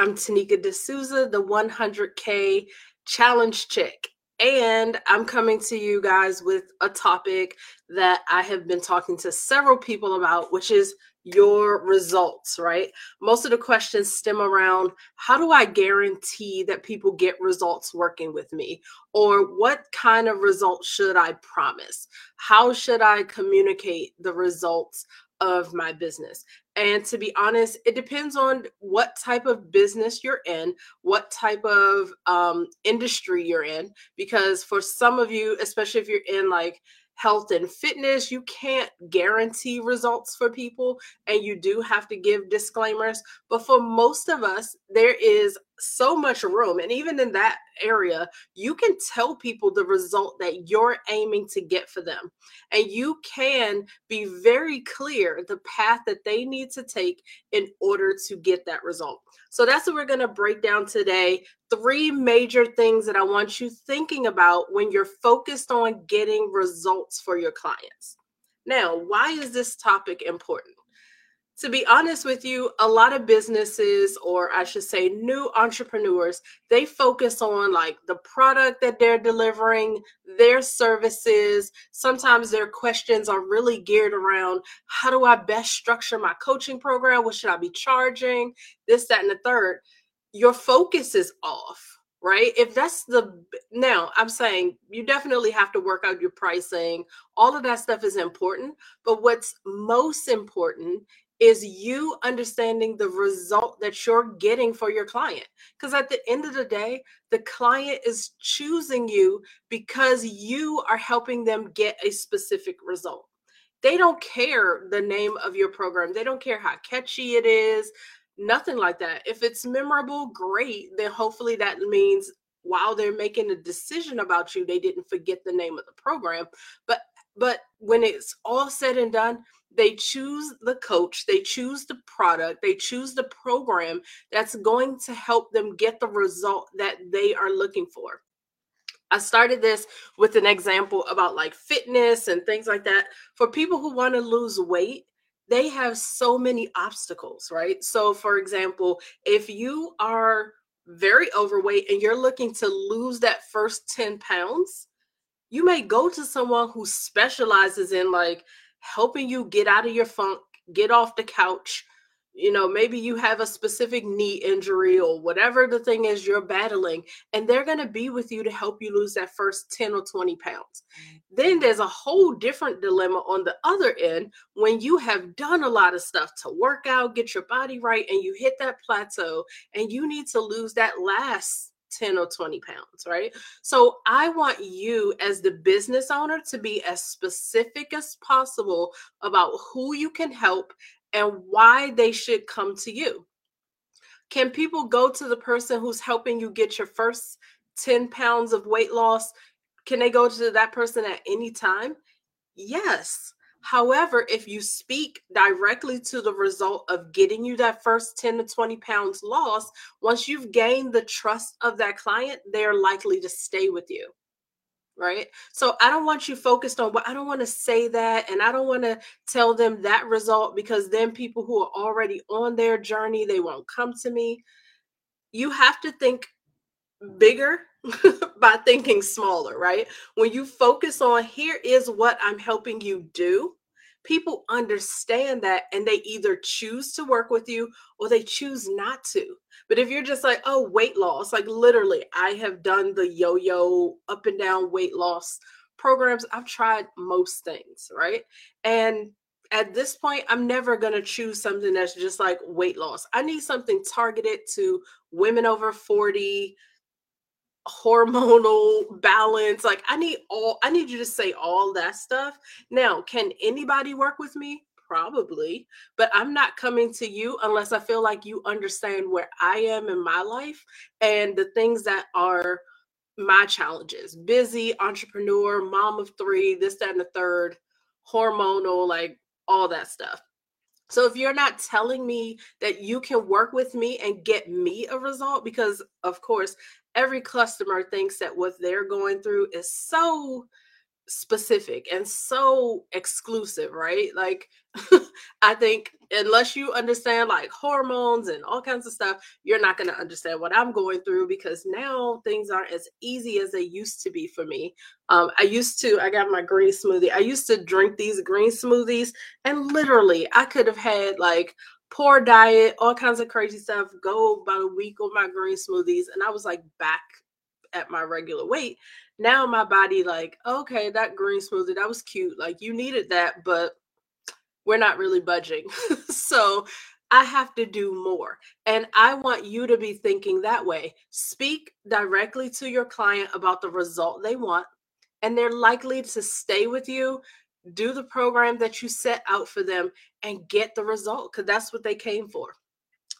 I'm Tanika D'Souza, the 100K Challenge Chick. And I'm coming to you guys with a topic that I have been talking to several people about, which is your results, right? Most of the questions stem around how do I guarantee that people get results working with me? Or what kind of results should I promise? How should I communicate the results of my business? And to be honest, it depends on what type of business you're in, what type of um, industry you're in. Because for some of you, especially if you're in like health and fitness, you can't guarantee results for people and you do have to give disclaimers. But for most of us, there is so much room. And even in that area, you can tell people the result that you're aiming to get for them. And you can be very clear the path that they need to take in order to get that result. So that's what we're going to break down today. Three major things that I want you thinking about when you're focused on getting results for your clients. Now, why is this topic important? To be honest with you, a lot of businesses, or I should say new entrepreneurs, they focus on like the product that they're delivering, their services. Sometimes their questions are really geared around how do I best structure my coaching program? What should I be charging? This, that, and the third. Your focus is off right? If that's the now, I'm saying you definitely have to work out your pricing. All of that stuff is important, but what's most important is you understanding the result that you're getting for your client. Because at the end of the day, the client is choosing you because you are helping them get a specific result. They don't care the name of your program, they don't care how catchy it is, nothing like that. If it's memorable, great. Then hopefully that means while they're making a decision about you, they didn't forget the name of the program. But but when it's all said and done, they choose the coach, they choose the product, they choose the program that's going to help them get the result that they are looking for. I started this with an example about like fitness and things like that. For people who want to lose weight, they have so many obstacles, right? So, for example, if you are very overweight and you're looking to lose that first 10 pounds, you may go to someone who specializes in like helping you get out of your funk, get off the couch. You know, maybe you have a specific knee injury or whatever the thing is you're battling, and they're going to be with you to help you lose that first 10 or 20 pounds. Then there's a whole different dilemma on the other end when you have done a lot of stuff to work out, get your body right, and you hit that plateau and you need to lose that last 10 or 20 pounds, right? So I want you as the business owner to be as specific as possible about who you can help and why they should come to you. Can people go to the person who's helping you get your first 10 pounds of weight loss? Can they go to that person at any time? Yes. However, if you speak directly to the result of getting you that first 10 to 20 pounds loss, once you've gained the trust of that client, they're likely to stay with you. Right. So I don't want you focused on what I don't want to say that. And I don't want to tell them that result because then people who are already on their journey, they won't come to me. You have to think bigger by thinking smaller, right? When you focus on here is what I'm helping you do, people understand that and they either choose to work with you or they choose not to. But if you're just like, oh, weight loss, like literally, I have done the yo yo up and down weight loss programs. I've tried most things, right? And at this point, I'm never going to choose something that's just like weight loss. I need something targeted to women over 40, hormonal balance like i need all i need you to say all that stuff. Now can anybody work with me? Probably but i'm not coming to you unless i feel like you understand where i am in my life and the things that are my challenges. Busy entrepreneur mom of three this that and the third hormonal like all that stuff. So if you're not telling me that you can work with me and get me a result, because of course, every customer thinks that what they're going through is so specific and so exclusive, right? Like, I think unless you understand like hormones and all kinds of stuff, you're not going to understand what I'm going through because now things aren't as easy as they used to be for me. Um, I used to, I got my green smoothie. I used to drink these green smoothies, and literally, I could have had like poor diet, all kinds of crazy stuff, go about a week on my green smoothies, and I was like back at my regular weight. Now my body like okay that green smoothie that was cute like you needed that but we're not really budging. So i have to do more and i want you to be thinking that way. Speak directly to your client about the result they want and they're likely to stay with you do the program that you set out for them and get the result because that's what they came for.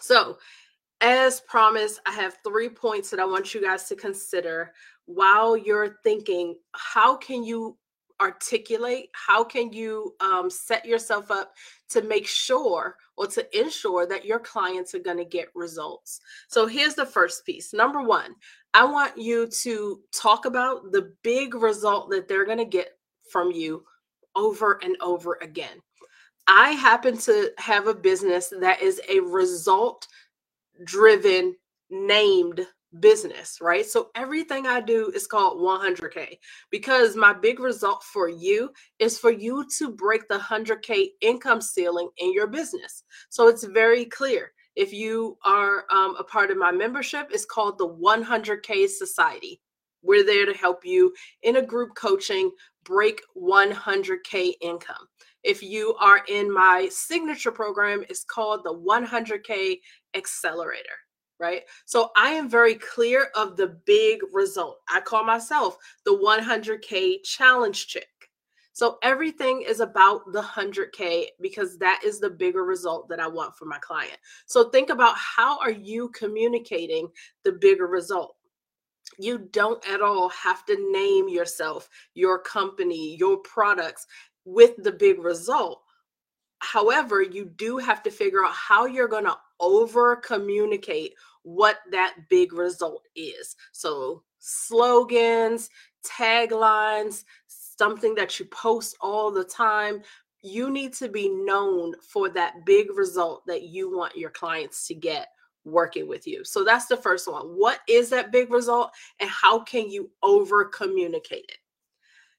So as promised, I have three points that I want you guys to consider while you're thinking how can you articulate how can you um, set yourself up to make sure or to ensure that your clients are going to get results? So here's the first piece. Number one i want you to talk about the big result that they're going to get from you over and over again i happen to have a business that is a result driven named business, right? So everything I do is called 100K because my big result for you is for you to break the 100K income ceiling in your business. So it's very clear. If you are um, a part of my membership, it's called the 100K Society. We're there to help you in a group coaching break 100K income. If you are in my signature program, it's called the 100K Accelerator right? So I am very clear of the big result. I call myself the 100K challenge chick. So everything is about the 100K because that is the bigger result that I want for my client. So think about how are you communicating the bigger result? You don't at all have to name yourself, your company, your products with the big result. However, you do have to figure out how you're going to over communicate what that big result is. So, slogans, taglines, something that you post all the time. You need to be known for that big result that you want your clients to get working with you. So that's the first one. What is that big result and how can you over communicate it?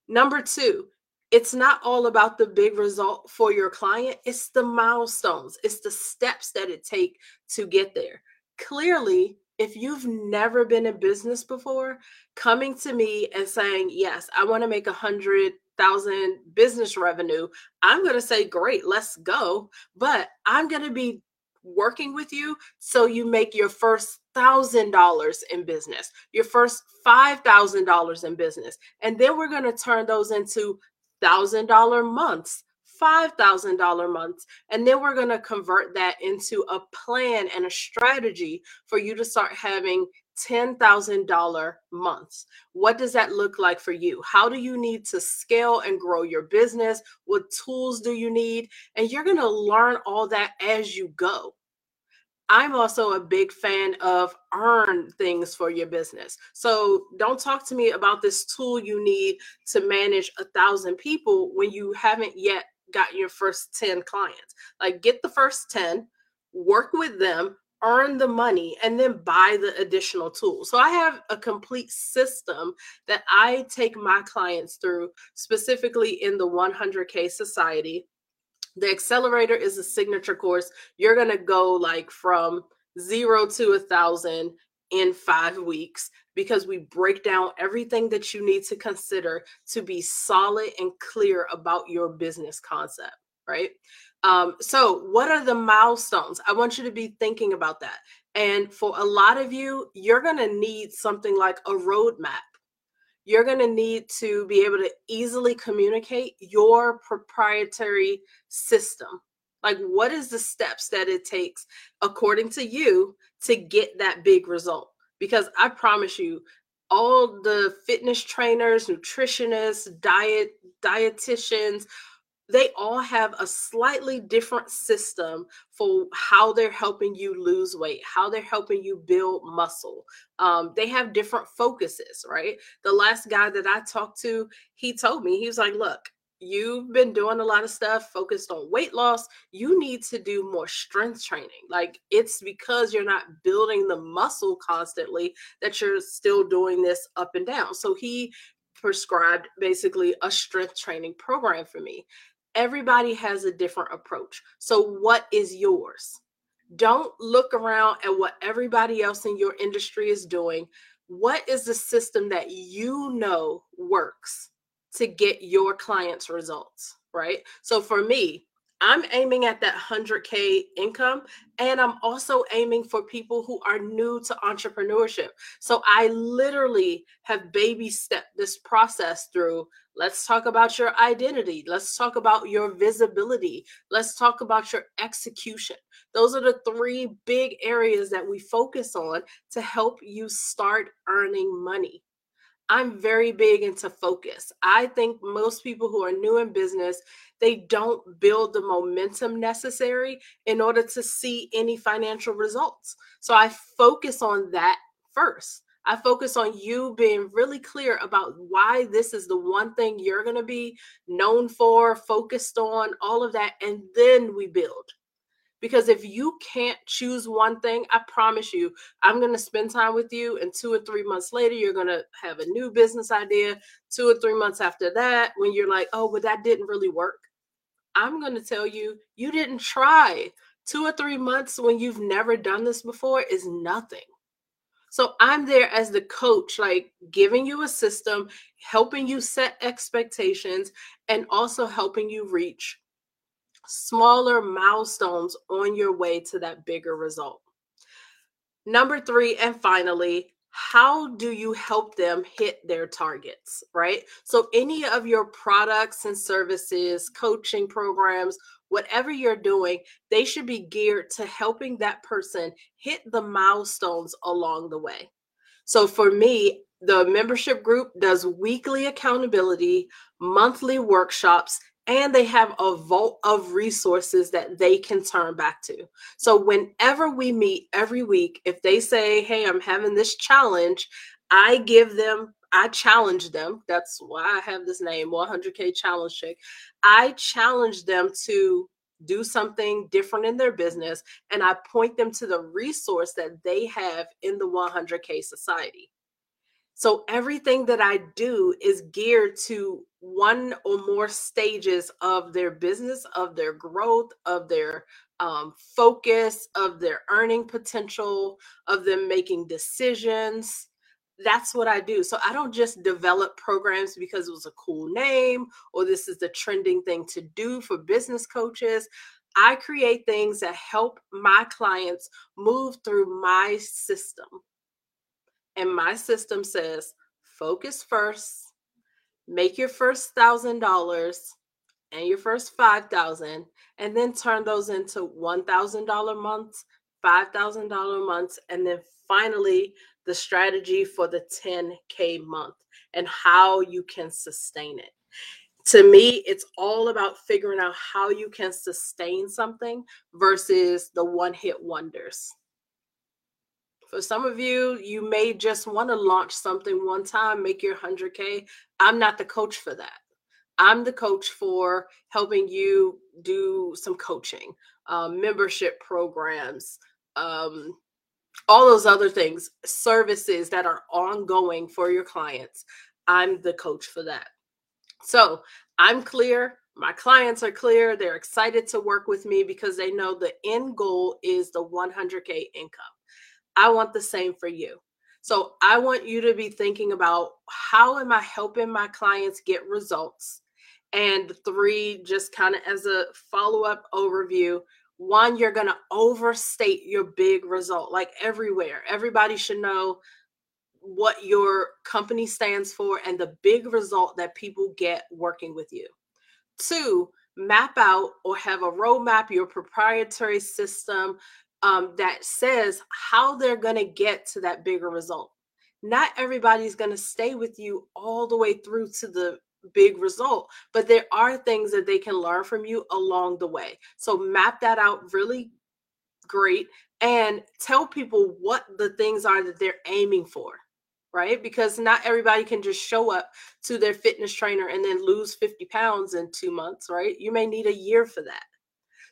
Number two, it's not all about the big result for your client it's the milestones it's the steps that it take to get there clearly if you've never been in business before coming to me and saying yes i want to make a hundred thousand business revenue i'm going to say great let's go but i'm going to be working with you so you make your first thousand dollars in business your first five thousand dollars in business and then we're going to turn those into $1,000 months, $5,000 months. And then we're going to convert that into a plan and a strategy for you to start having $10,000 months. What does that look like for you? How do you need to scale and grow your business? What tools do you need? And you're going to learn all that as you go. I'm also a big fan of earn things for your business. So don't talk to me about this tool you need to manage a thousand people when you haven't yet got your first 10 clients. Like get the first 10, work with them, earn the money, and then buy the additional tools. So I have a complete system that I take my clients through, specifically in the 100K Society the accelerator is a signature course. You're going to go like from zero to a thousand in five weeks because we break down everything that you need to consider to be solid and clear about your business concept, right? Um, so, what are the milestones? I want you to be thinking about that. And for a lot of you, you're going to need something like a roadmap you're going to need to be able to easily communicate your proprietary system. Like, what is the steps that it takes, according to you, to get that big result? Because I promise you, all the fitness trainers, nutritionists, diet dietitians, they all have a slightly different system for how they're helping you lose weight, how they're helping you build muscle. Um, they have different focuses, right? The last guy that I talked to, he told me, he was like, look, you've been doing a lot of stuff focused on weight loss. You need to do more strength training. Like it's because you're not building the muscle constantly that you're still doing this up and down. So he prescribed basically a strength training program for me everybody has a different approach. So, what is yours? Don't look around at what everybody else in your industry is doing. What is the system that you know works to get your clients results, right? So, for me, I'm aiming at that 100K income. And I'm also aiming for people who are new to entrepreneurship. So I literally have baby stepped this process through. Let's talk about your identity. Let's talk about your visibility. Let's talk about your execution. Those are the three big areas that we focus on to help you start earning money. I'm very big into focus. I think most people who are new in business, they don't build the momentum necessary in order to see any financial results. So I focus on that first. I focus on you being really clear about why this is the one thing you're going to be known for, focused on, all of that. And then we build. Because if you can't choose one thing, I promise you, I'm going to spend time with you. And two or three months later, you're going to have a new business idea. Two or three months after that, when you're like, oh, but that didn't really work, I'm going to tell you, you didn't try. Two or three months when you've never done this before is nothing. So I'm there as the coach, like giving you a system, helping you set expectations, and also helping you reach smaller milestones on your way to that bigger result. Number three, and finally, how do you help them hit their targets, right? So, any of your products and services, coaching programs, whatever you're doing, they should be geared to helping that person hit the milestones along the way. So, for me, the membership group does weekly accountability, monthly workshops, and they have a vault of resources that they can turn back to. So whenever we meet every week, if they say, Hey, I'm having this challenge, I give them, I challenge them. That's why I have this name, 100K Challenge Chick. I challenge them to do something different in their business and I point them to the resource that they have in the 100K Society. So everything that I do is geared to one or more stages of their business, of their growth, of their um, focus, of their earning potential, of them making decisions. That's what I do. So I don't just develop programs because it was a cool name or this is the trending thing to do for business coaches. I create things that help my clients move through my system and my system says focus first, make your first thousand dollars and your first five thousand, and then turn those into one thousand dollar months, five thousand dollar months, and then finally the strategy for the 10k month and how you can sustain it to me, it's all about figuring out how you can sustain something versus the one hit wonders. For some of you, you may just want to launch something one time, make your 100K. I'm not the coach for that. I'm the coach for helping you do some coaching, um, membership programs, um, all those other things, services that are ongoing for your clients. I'm the coach for that. So I'm clear. My clients are clear. They're excited to work with me because they know the end goal is the 100K income. I want the same for you. So I want you to be thinking about how am I helping my clients get results? And three, just kind of as a follow up overview, one, you're going to overstate your big result like everywhere. Everybody should know what your company stands for and the big result that people get working with you. Two, map out or have a roadmap, your proprietary system, um, that says how they're going to get to that bigger result. Not everybody's going to stay with you all the way through to the big result, but there are things that they can learn from you along the way. So map that out really great and tell people what the things are that they're aiming for right? Because not everybody can just show up to their fitness trainer and then lose 50 pounds in two months, right? You may need a year for that.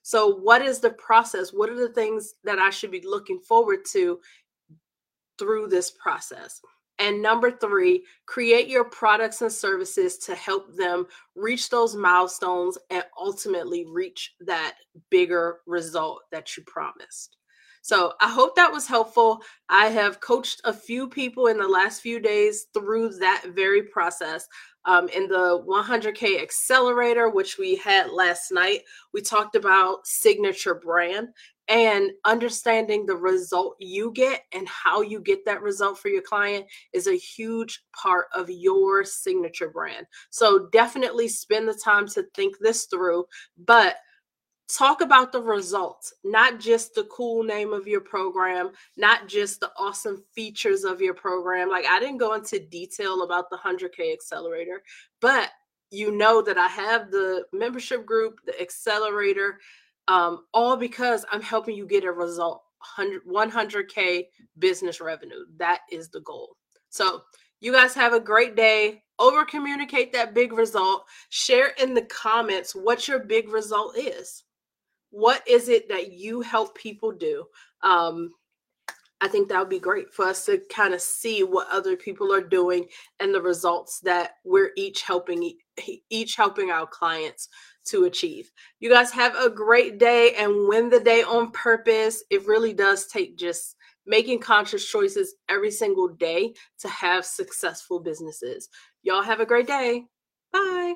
So, what is the process? What are the things that I should be looking forward to through this process? And number three, create your products and services to help them reach those milestones and ultimately reach that bigger result that you promised. So I hope that was helpful. I have coached a few people in the last few days through that very process. Um, in the 100K accelerator, which we had last night, we talked about signature brand and understanding the result you get and how you get that result for your client is a huge part of your signature brand. So definitely spend the time to think this through. But talk about the results, not just the cool name of your program, not just the awesome features of your program. Like I didn't go into detail about the 100K accelerator, but you know that I have the membership group, the accelerator, um, all because I'm helping you get a result 100, 100K business revenue. That is the goal. So, you guys have a great day. Over communicate that big result. Share in the comments what your big result is what is it that you help people do? Um, i think that would be great for us to kind of see what other people are doing and the results that we're each helping each helping our clients to achieve. You guys have a great day and win the day on purpose. It really does take just making conscious choices every single day to have successful businesses. Y'all have a great day. Bye